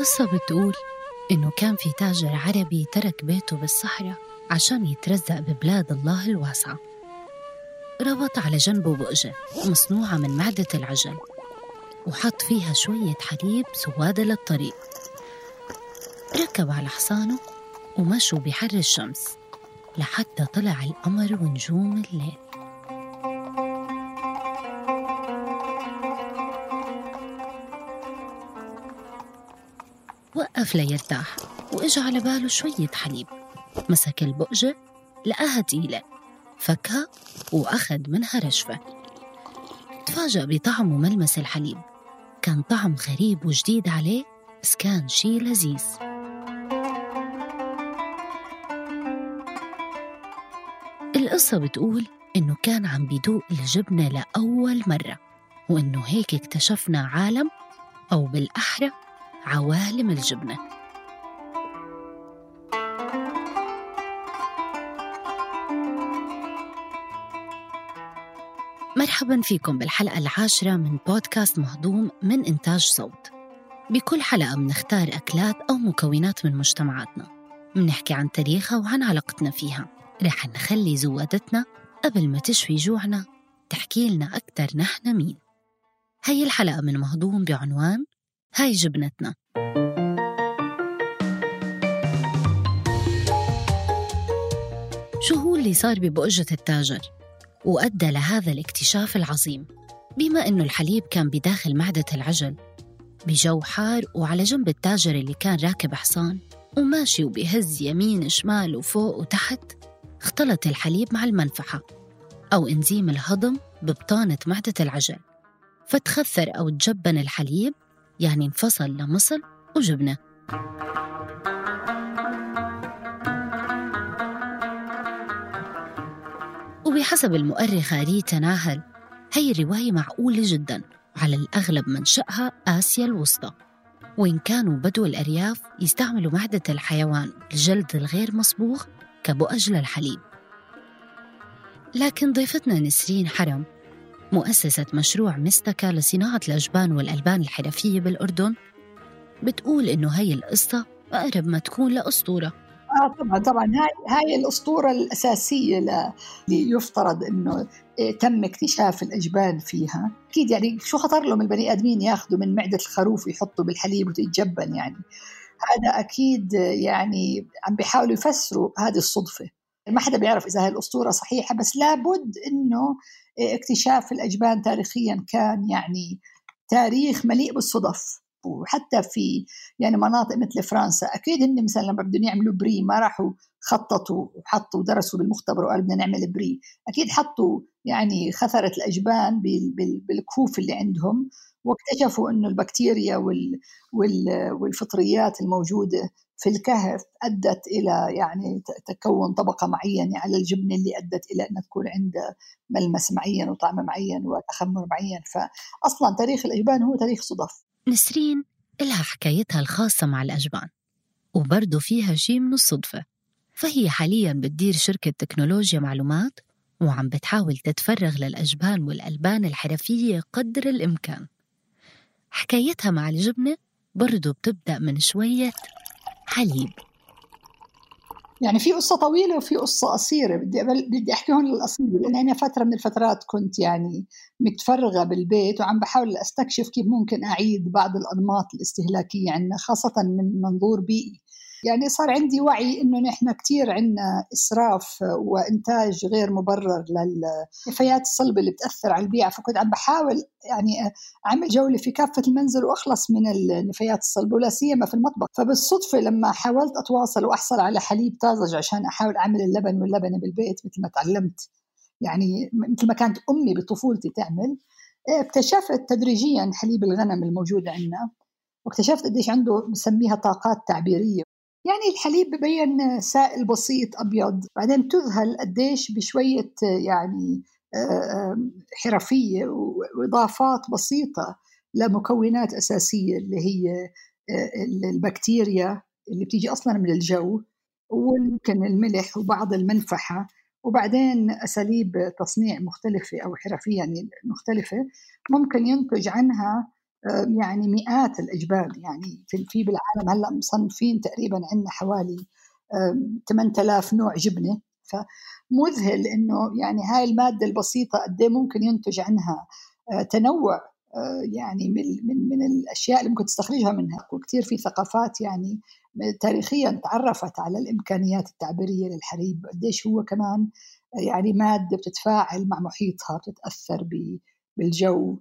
القصة بتقول إنه كان في تاجر عربي ترك بيته بالصحراء عشان يترزق ببلاد الله الواسعة ربط على جنبه بؤجة مصنوعة من معدة العجل وحط فيها شوية حليب سوادة للطريق. ركب على حصانه ومشوا بحر الشمس لحتى طلع القمر ونجوم الليل. وقف ليرتاح وإجا على باله شوية حليب. مسك البؤجة لقاها تقيلة فكها وأخذ منها رشفة. تفاجأ بطعم وملمس الحليب. كان طعم غريب وجديد عليه بس كان شي لذيذ. القصة بتقول إنه كان عم بيدوق الجبنة لأول مرة وإنه هيك اكتشفنا عالم أو بالأحرى عوالم الجبنة. مرحبا فيكم بالحلقة العاشرة من بودكاست مهضوم من إنتاج صوت. بكل حلقة بنختار أكلات أو مكونات من مجتمعاتنا. بنحكي عن تاريخها وعن علاقتنا فيها. رح نخلي زوادتنا قبل ما تشوي جوعنا تحكي لنا أكتر نحن مين. هاي الحلقة من مهضوم بعنوان هاي جبنتنا شو هو اللي صار ببؤجة التاجر؟ وأدى لهذا الاكتشاف العظيم بما أنه الحليب كان بداخل معدة العجل بجو حار وعلى جنب التاجر اللي كان راكب حصان وماشي وبيهز يمين شمال وفوق وتحت اختلط الحليب مع المنفحة أو إنزيم الهضم ببطانة معدة العجل فتخثر أو تجبن الحليب يعني انفصل لمصل وجبنة. وبحسب المؤرخة ريتا ناهل هي الرواية معقولة جدا على الأغلب منشأها آسيا الوسطى. وإن كانوا بدو الأرياف يستعملوا معدة الحيوان الجلد الغير مصبوغ كبؤج للحليب. لكن ضيفتنا نسرين حرم مؤسسة مشروع مستكا لصناعة الأجبان والألبان الحرفية بالأردن بتقول إنه هي القصة أقرب ما تكون لأسطورة. آه طبعا طبعا. هاي هاي الأسطورة الأساسية اللي يفترض إنه إيه، تم اكتشاف الأجبان فيها. أكيد يعني شو خطر لهم البني آدمين ياخذوا من معدة الخروف ويحطوا بالحليب ويتجبن يعني؟ هذا أكيد يعني عم بيحاولوا يفسروا هذه الصدفة. ما حدا بيعرف إذا هاي الأسطورة صحيحة بس لابد إنه اكتشاف الأجبان تاريخيا كان يعني تاريخ مليء بالصدف. وحتى في يعني مناطق مثل فرنسا أكيد هن مثلا لما بدهم يعملوا بري ما راحوا خططوا وحطوا ودرسوا بالمختبر وقالوا بدنا نعمل بري. أكيد حطوا يعني خثرة الأجبان بالكوف اللي عندهم واكتشفوا إنه البكتيريا والفطريات الموجودة في الكهف أدت إلى يعني تكون طبقة معينة على الجبنة اللي أدت إلى انها تكون عندها ملمس معين وطعم معين وتخمر معين. فاصلا تاريخ الأجبان هو تاريخ صدف. نسرين إلها حكايتها الخاصة مع الأجبان وبرضه فيها شي من الصدفة فهي حاليا بتدير شركة تكنولوجيا معلومات وعم بتحاول تتفرغ للأجبان والألبان الحرفية قدر الإمكان. حكايتها مع الجبنة برضه بتبدأ من شوية حليب. يعني في قصة طويلة وفي قصة قصيرة. بدي بدي أحكي هون القصيرة. لأن أنا فترة من الفترات كنت يعني متفرغة بالبيت وعم بحاول أستكشف كيف ممكن أعيد بعض الأنماط الاستهلاكية عندنا خاصة من منظور بيئي. يعني صار عندي وعي إنه نحن كثير عندنا إسراف وإنتاج غير مبرر للنفايات الصلبه اللي بتأثر على البيئة. فكنت عم بحاول يعني أعمل جولة في كافة المنزل وأخلص من النفايات الصلبه ولا سيما في المطبخ. فبالصدفة لما حاولت أتواصل وأحصل على حليب طازج عشان أحاول أعمل اللبن واللبنة بالبيت مثل ما تعلمت. يعني مثل ما كانت أمي بطفولتي تعمل. اكتشفت تدريجيا حليب الغنم الموجود عندنا واكتشفت قديش عنده بسميها طاقات تعبيرية. يعني الحليب ببين سائل بسيط أبيض بعدين تذهل قديش بشوية يعني حرفية وإضافات بسيطة لمكونات أساسية اللي هي البكتيريا اللي بتيجي أصلا من الجو ويمكن الملح وبعض المنفحه وبعدين أساليب تصنيع مختلفة أو حرفيه يعني مختلفة ممكن ينتج عنها يعني مئات الأجبان يعني في بالعالم هلأ مصنفين تقريبا عندنا حوالي 8000 نوع جبنة. فمذهل إنه يعني هاي المادة البسيطة قد إيه ممكن ينتج عنها آه، تنوع آه، يعني من من من الأشياء اللي ممكن تستخرجها منها. وكثير في ثقافات يعني تاريخيا تعرفت على الإمكانيات التعبيرية للحليب قديش هو كمان يعني مادة بتتفاعل مع محيطها بتتأثر بالجو.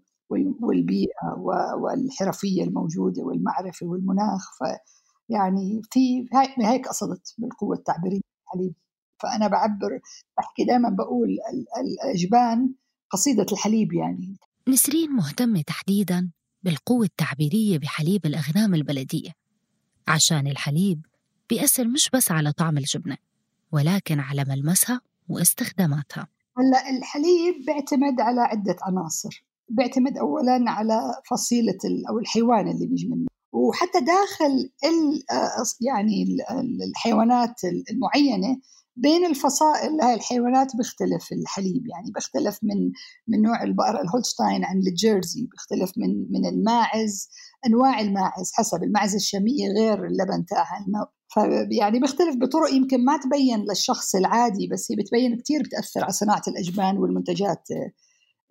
والبيئة والحرفية الموجودة والمعرفة والمناخ ف يعني في هيك قصدت بالقوة التعبيرية للحليب فأنا بعبر بحكي دائما بقول الأجبان قصيدة الحليب يعني. نسرين مهتمة تحديدا بالقوة التعبيرية بحليب الأغنام البلدية عشان الحليب بيأثر مش بس على طعم الجبنة ولكن على ملمسها واستخداماتها. هلأ الحليب بيعتمد على عدة عناصر. بيعتمد أولا على فصيلة أو الحيوان اللي بيجي منه. وحتى داخل يعني الحيوانات المعينة بين الفصائل هاي الحيوانات بيختلف الحليب. يعني بيختلف من من نوع البقرة الهولشتاين عن الجيرزي بيختلف من من الماعز أنواع الماعز حسب الماعز الشامية غير اللبن تاعها. فيعني بيختلف بطرق يمكن ما تبين للشخص العادي بس هي بتبين كثير بتأثر على صناعة الأجبان والمنتجات.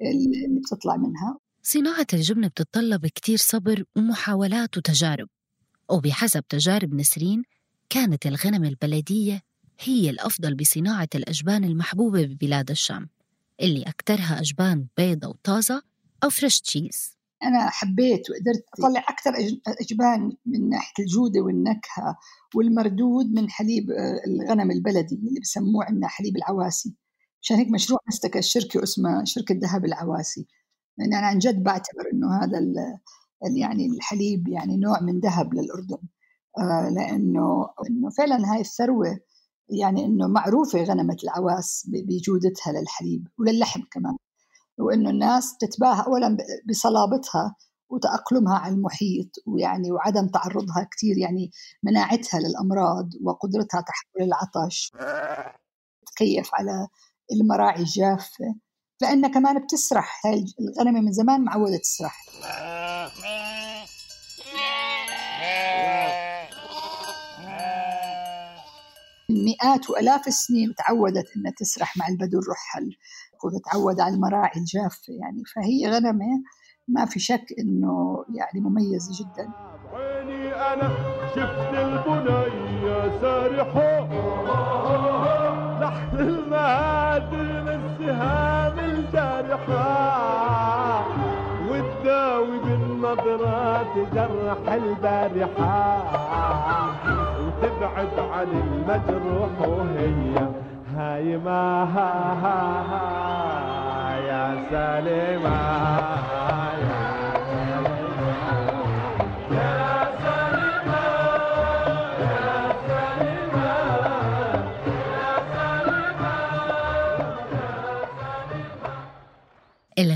اللي بتطلع منها. صناعة الجبنة بتتطلب كتير صبر ومحاولات وتجارب وبحسب تجارب نسرين كانت الغنم البلدية هي الأفضل بصناعة الأجبان المحبوبة ببلاد الشام اللي أكثرها أجبان بيضة وطازة أو فريش تشيز أنا حبيت وقدرت أطلع أكثر أجبان من ناحية الجودة والنكهة والمردود من حليب آه، الغنم البلدي اللي بسموه عندنا حليب العواسي. عشان هيك مشروع مسك الشركة اسمها شركة ذهب العواسي. لأن أنا عن جد بعتبر إنه هذا يعني الحليب يعني نوع من ذهب للأردن. آه لأنه إنه فعلا هاي الثروة يعني إنه معروفة غنمة العواس بجودتها للحليب وللحم كمان. وإنه الناس تتباهى اولا بصلابتها وتأقلمها على المحيط ويعني وعدم تعرضها كثير يعني مناعتها للأمراض وقدرتها تحمل العطش. تكيف على المراعي الجافة لأنها كمان بتسرح. هاي الغنمة من زمان معودة تسرح. مئات وآلاف السنين تعودت أنها تسرح مع البدو الرحل وتتعود على المراعي الجافة يعني فهي غنمة ما في شك أنه يعني مميزة جدا. عيني أنا شفت البنية سارحة لحن المهادر السهام الجارحة وتداوي بالنظرات جرح البارحة. تبعد عن المجروح وهي هاي ما ها ها ها يا سليمة.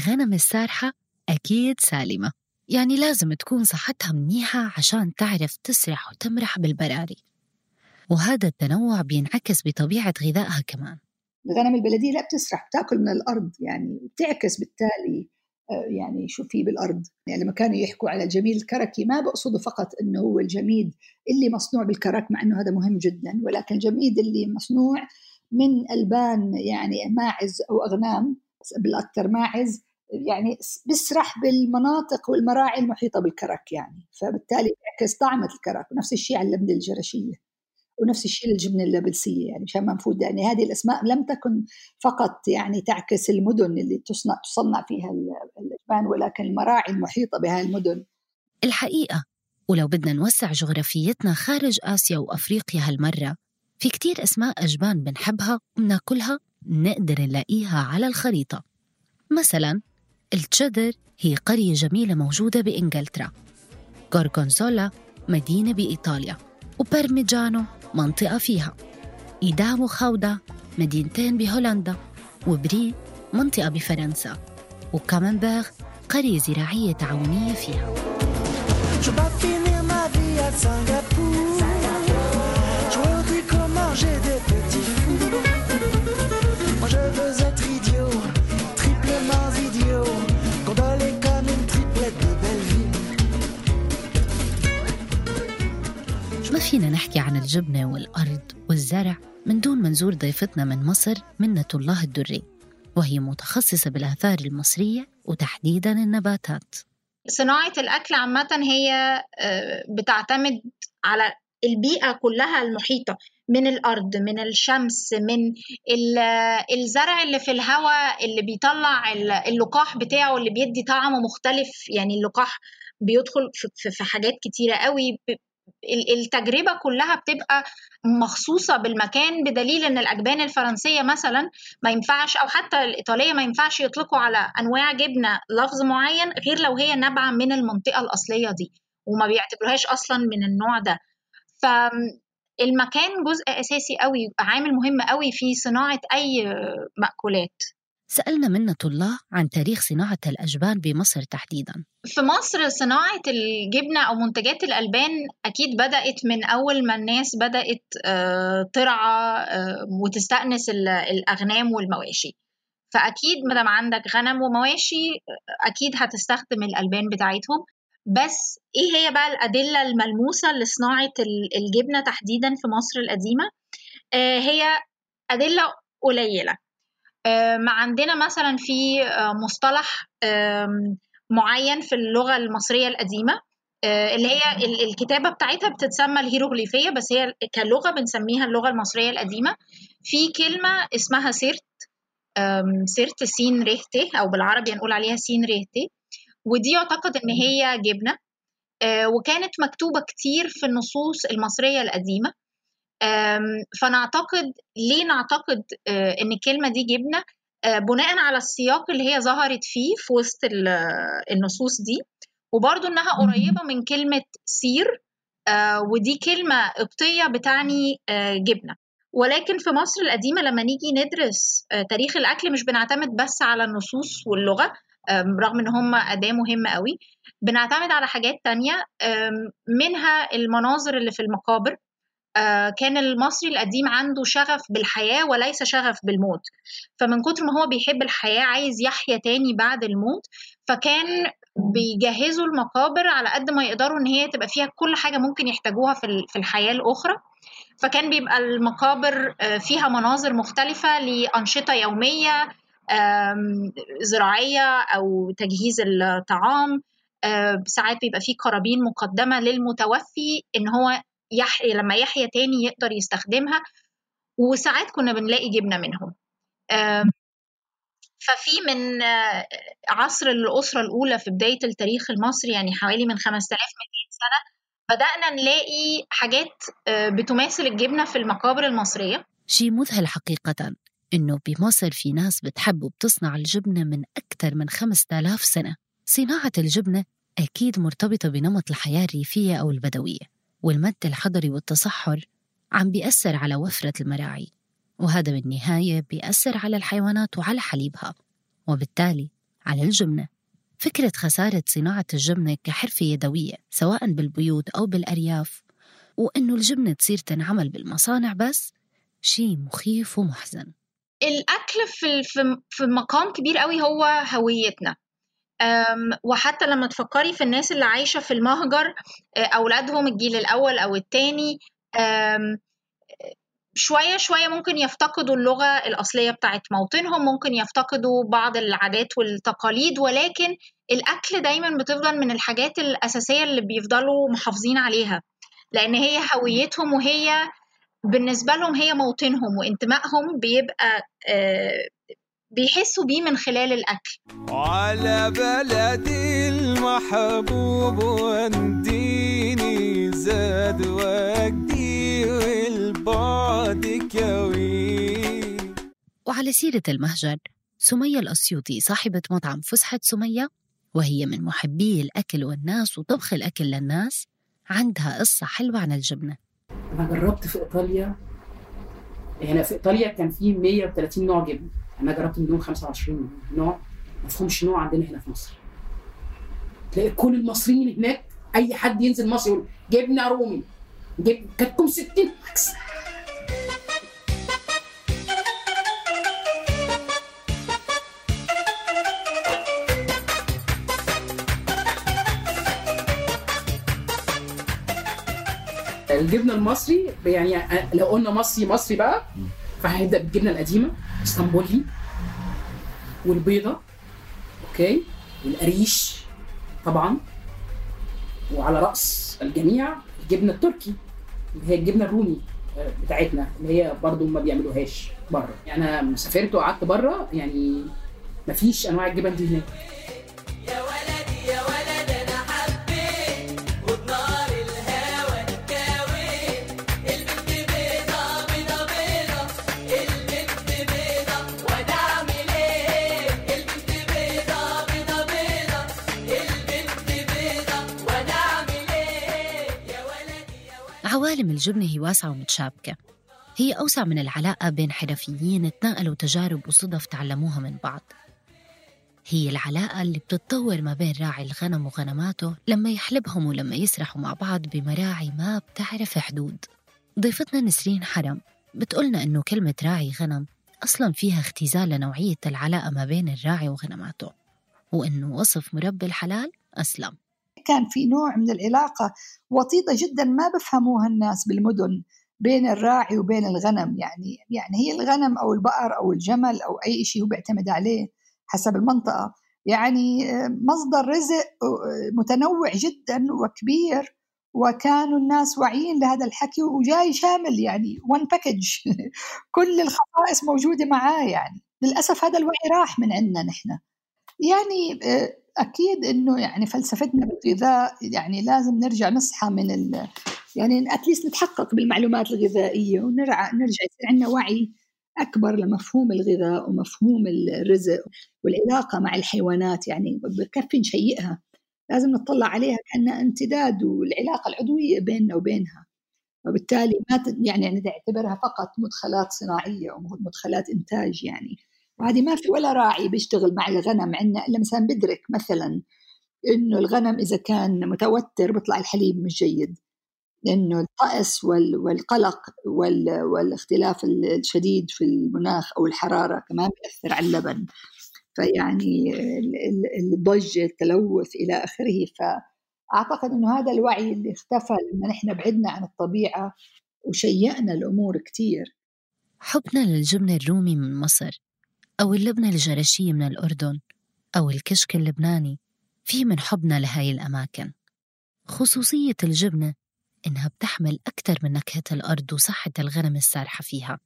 الغنم السارحة أكيد سالمة. يعني لازم تكون صحتها منيحة عشان تعرف تسرح وتمرح بالبراري. وهذا التنوع بينعكس بطبيعة غذائها كمان. الغنم البلدية لا بتسرح بتأكل من الأرض يعني بتعكس بالتالي آه، يعني شو في بالأرض. يعني لما كانوا يحكوا على الجميل الكركي ما بقصدوا فقط أنه هو الجميد اللي مصنوع بالكرك مع أنه هذا مهم جدا ولكن الجميد اللي مصنوع من ألبان يعني ماعز أو أغنام بالأكثر ماعز يعني بيسرح بالمناطق والمراعي المحيطة بالكرك يعني. فبالتالي يعكس طعمة الكرك ونفس الشيء على اللبنة الجرشية ونفس الشيء للجبنة اللبلسية يعني مشان ما نفوت. يعني هذه الأسماء لم تكن فقط يعني تعكس المدن اللي تصنع تصنع فيها الأجبان ولكن المراعي المحيطة بهذه المدن. الحقيقة ولو بدنا نوسع جغرافيتنا خارج آسيا وأفريقيا هالمرة في كتير أسماء أجبان بنحبها وبناكلها نقدر نلاقيها على الخريطة. مثلا التشيدر هي قرية جميلة موجودة بإنجلترا. غورغونزولا مدينة بإيطاليا وبرميجانو منطقة فيها. إيدام وخاودا مدينتين بهولندا وبري منطقة بفرنسا. وكامنبيغ قرية زراعية تعاونية فيها فينا نحكي عن الجبنة والأرض والزرع من دون ما نزور ضيفتنا من مصر منة الله الدري وهي متخصصة بالآثار المصرية وتحديدا النباتات. صناعة الأكل عامة هي آه، بتعتمد على البيئة كلها المحيطة من الأرض من الشمس من الزرع اللي في الهواء اللي بيطلع اللقاح بتاعه اللي بيدي طعم مختلف. يعني اللقاح بيدخل في حاجات كتيرة قوي التجربة كلها بتبقى مخصوصة بالمكان بدليل إن الأجبان الفرنسية مثلا ما ينفعش أو حتى الإيطالية ما ينفعش يطلقوا على أنواع جبنة لفظ معين غير لو هي نابعة من المنطقة الأصلية دي وما بيعتبروهاش أصلا من النوع ده. فالمكان جزء أساسي قوي عامل مهم قوي في صناعة أي مأكولات. سألنا منة الله عن تاريخ صناعة الأجبان بمصر تحديداً. في مصر صناعة الجبنة أو منتجات الألبان أكيد بدأت من أول ما الناس بدأت آه، ترعى آه، وتستأنس الأغنام والمواشي. فأكيد ما دام عندك غنم ومواشي أكيد هتستخدم الألبان بتاعتهم. بس إيه هي بقى الأدلة الملموسة لصناعة الجبنة تحديدا في مصر القديمة؟ آه، هي أدلة قليلة. ما عندنا مثلا في مصطلح معين في اللغة المصرية القديمة آه، اللي هي الكتابة بتاعتها بتتسمى الهيروغليفية بس هي كلغة بنسميها اللغة المصرية القديمة. في كلمة اسمها سيرت سيرت سين ريهتي أو بالعربي نقول عليها سين ريهتي ودي يعتقد إن هي جبنة آه، وكانت مكتوبة كتير في النصوص المصرية القديمة. فنعتقد ليه نعتقد آه، إن الكلمة دي جبنة؟ آه، بناء على السياق اللي هي ظهرت فيه في وسط النصوص دي وبرضو إنها قريبة من كلمة سير آه، ودي كلمة قبطية بتعني آه، جبنة. ولكن في مصر القديمة لما نيجي ندرس تاريخ الأكل مش بنعتمد بس على النصوص واللغة رغم إن هم أداة مهمة قوي بنعتمد على حاجات تانية منها المناظر اللي في المقابر. آه، كان المصري القديم عنده شغف بالحياة وليس شغف بالموت. فمن كتر ما هو بيحب الحياة عايز يحيا تاني بعد الموت فكان بيجهزوا المقابر على قد ما يقدروا إن هي تبقى فيها كل حاجة ممكن يحتاجوها في الحياة الأخرى. فكان بيبقى المقابر آه، فيها مناظر مختلفة لأنشطة يومية زراعية أو تجهيز الطعام آه، ساعات بيبقى فيه قرابين مقدمة للمتوفي إن هو يحيى لما يحيى تاني يقدر يستخدمها وساعات كنا بنلاقي جبنة منهم. ففي من آه، عصر الأسرة الأولى في بداية التاريخ المصري يعني حوالي من 5200 سنة بدأنا نلاقي حاجات آه، بتماثل الجبنة في المقابر المصرية. شيء مذهل حقيقة إنه بمصر في ناس بتحب وبتصنع الجبنة من أكثر من 5000 سنة. صناعة الجبنة أكيد مرتبطة بنمط الحياة الريفية أو البدوية. والمد الحضري والتصحر عم بيأثر على وفرة المراعي وهذا بالنهاية بيأثر على الحيوانات وعلى حليبها وبالتالي على الجبنة فكرة خسارة صناعة الجبنة كحرفة يدوية سواء بالبيوت أو بالأرياف وإنه الجبنة تصير تنعمل بالمصانع بس شيء مخيف ومحزن. الأكل في في مقام كبير قوي هو هويتنا. وحتى لما تفكري في الناس اللي عايشة في المهجر آه، أولادهم الجيل الأول أو التاني شوية شوية ممكن يفتقدوا اللغة الأصلية بتاعت موطنهم ممكن يفتقدوا بعض العادات والتقاليد ولكن الأكل دايما بتفضل من الحاجات الأساسية اللي بيفضلوا محافظين عليها لأن هي هويتهم وهي بالنسبة لهم هي موطنهم وانتمائهم بيبقى آه، بيحسوا بيه من خلال الأكل. على بلدي المحبوب وانديني زاد وجدي والبعد كوي. وعلى سيرة المهجر سمية الأسيوطي صاحبة مطعم فسحة سمية وهي من محبي الأكل والناس وطبخ الأكل للناس عندها قصة حلوة عن الجبنة. أنا جربت في إيطاليا هنا في إيطاليا كان في 130 نوع جبنة أنا جربت منهم 25 نوع. ما فيهمش نوع عندنا هنا في مصر. تلاقي كل المصريين هناك أي حد ينزل مصر يقول جبنه رومي. جب كاتكم 60 عكس. الجبنة المصري يعني لو قلنا مصري مصري بقى فهنبدا بالجبنة القديمة. اسطنبولي والبيضة أوكي؟ والقريش طبعا. وعلى رأس الجميع الجبنة التركي اللي هي الجبنة الرومي آه، بتاعتنا اللي هي برضو ما بيعملوهاش بره. يعني أنا سافرت وقعدت بره يعني مفيش أنواع الجبن دي هناك. عوالم الجبنة هي واسعة ومتشابكة. هي أوسع من العلاقة بين حرفيين تناقلوا تجارب وصدف تعلموها من بعض. هي العلاقة اللي بتتطور ما بين راعي الغنم وغنماته لما يحلبهم ولما يسرحوا مع بعض بمراعي ما بتعرف حدود. ضيفتنا نسرين حرم بتقولنا إنه كلمة راعي غنم أصلا فيها اختزال لنوعية العلاقة ما بين الراعي وغنماته وإنه وصف مربي الحلال أسلم. كان في نوع من العلاقة وطيدة جدا ما بفهموها الناس بالمدن بين الراعي وبين الغنم. يعني يعني هي الغنم أو البقر أو الجمل أو أي شيء هو بيعتمد عليه حسب المنطقة. يعني آه، مصدر رزق آه، متنوع جدا وكبير وكانوا الناس واعيين لهذا الحكي وجاي شامل يعني ون باكج كل الخصائص موجودة معاه يعني. للأسف هذا الوعي راح من عندنا نحن. يعني آه، أكيد إنه يعني فلسفتنا بالغذاء يعني لازم نرجع نصحى من ال يعني اتليست نتحقق بالمعلومات الغذائية ونرجع نرجع يصير عندنا وعي أكبر لمفهوم الغذاء ومفهوم الرزق والعلاقة مع الحيوانات يعني بكفي نشيئها. لازم نطلع عليها كأنها امتداد والعلاقة العضوية بيننا وبينها. وبالتالي ما يعني نعتبرها فقط مدخلات صناعية ومدخلات إنتاج يعني. وهذه ما في ولا راعي بيشتغل مع الغنم عندنا إلا مثلا بدرك مثلا إنه الغنم إذا كان متوتر بيطلع الحليب مش جيد لأنه الطقس وال- والقلق وال- والاختلاف الشديد في المناخ أو الحرارة كمان بيأثر على اللبن. فيعني ال- ال- الضجه التلوث إلى آخره. فأعتقد إنه هذا الوعي اللي اختفى لما نحن بعدنا عن الطبيعة وشيئنا الأمور كثير حبنا للجبنة الرومي من مصر. أو اللبنة الجرشية من الأردن أو الكشك اللبناني في من حبنا لهاي الأماكن. خصوصية الجبنة إنها بتحمل أكثر من نكهة الأرض وصحة الغنم السارحة فيها.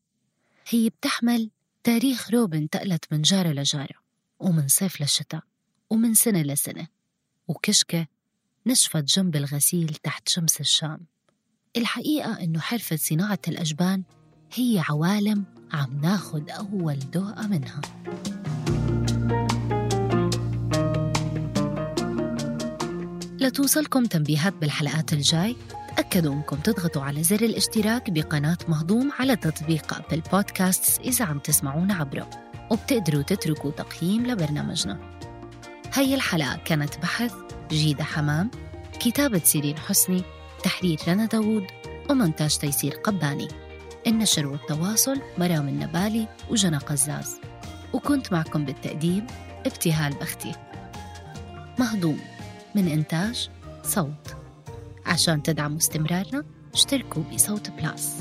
هي بتحمل تاريخ روب انتقلت من جارة لجارة ومن صيف لشتاء ومن سنة لسنة وكشكة نشفت جنب الغسيل تحت شمس الشام. الحقيقة إنه حرفة صناعة الأجبان هي عوالم عم ناخد أول دوقة منها. لتوصلكم تنبيهات بالحلقات الجاي تأكدوا أنكم تضغطوا على زر الاشتراك بقناة مهضوم على تطبيق أبل بودكاستس إذا عم تسمعونا عبره وبتقدروا تتركوا تقييم لبرنامجنا. هاي الحلقة كانت بحث جيدة حمام كتابة سيرين حسني تحرير رنا داوود ومونتاج تيسير قباني. النشر والتواصل مرام النبالي وجنى قزاز. وكنت معكم بالتقديم ابتهال بختي. مهضوم من إنتاج صوت. عشان تدعموا استمرارنا اشتركوا بصوت Plus.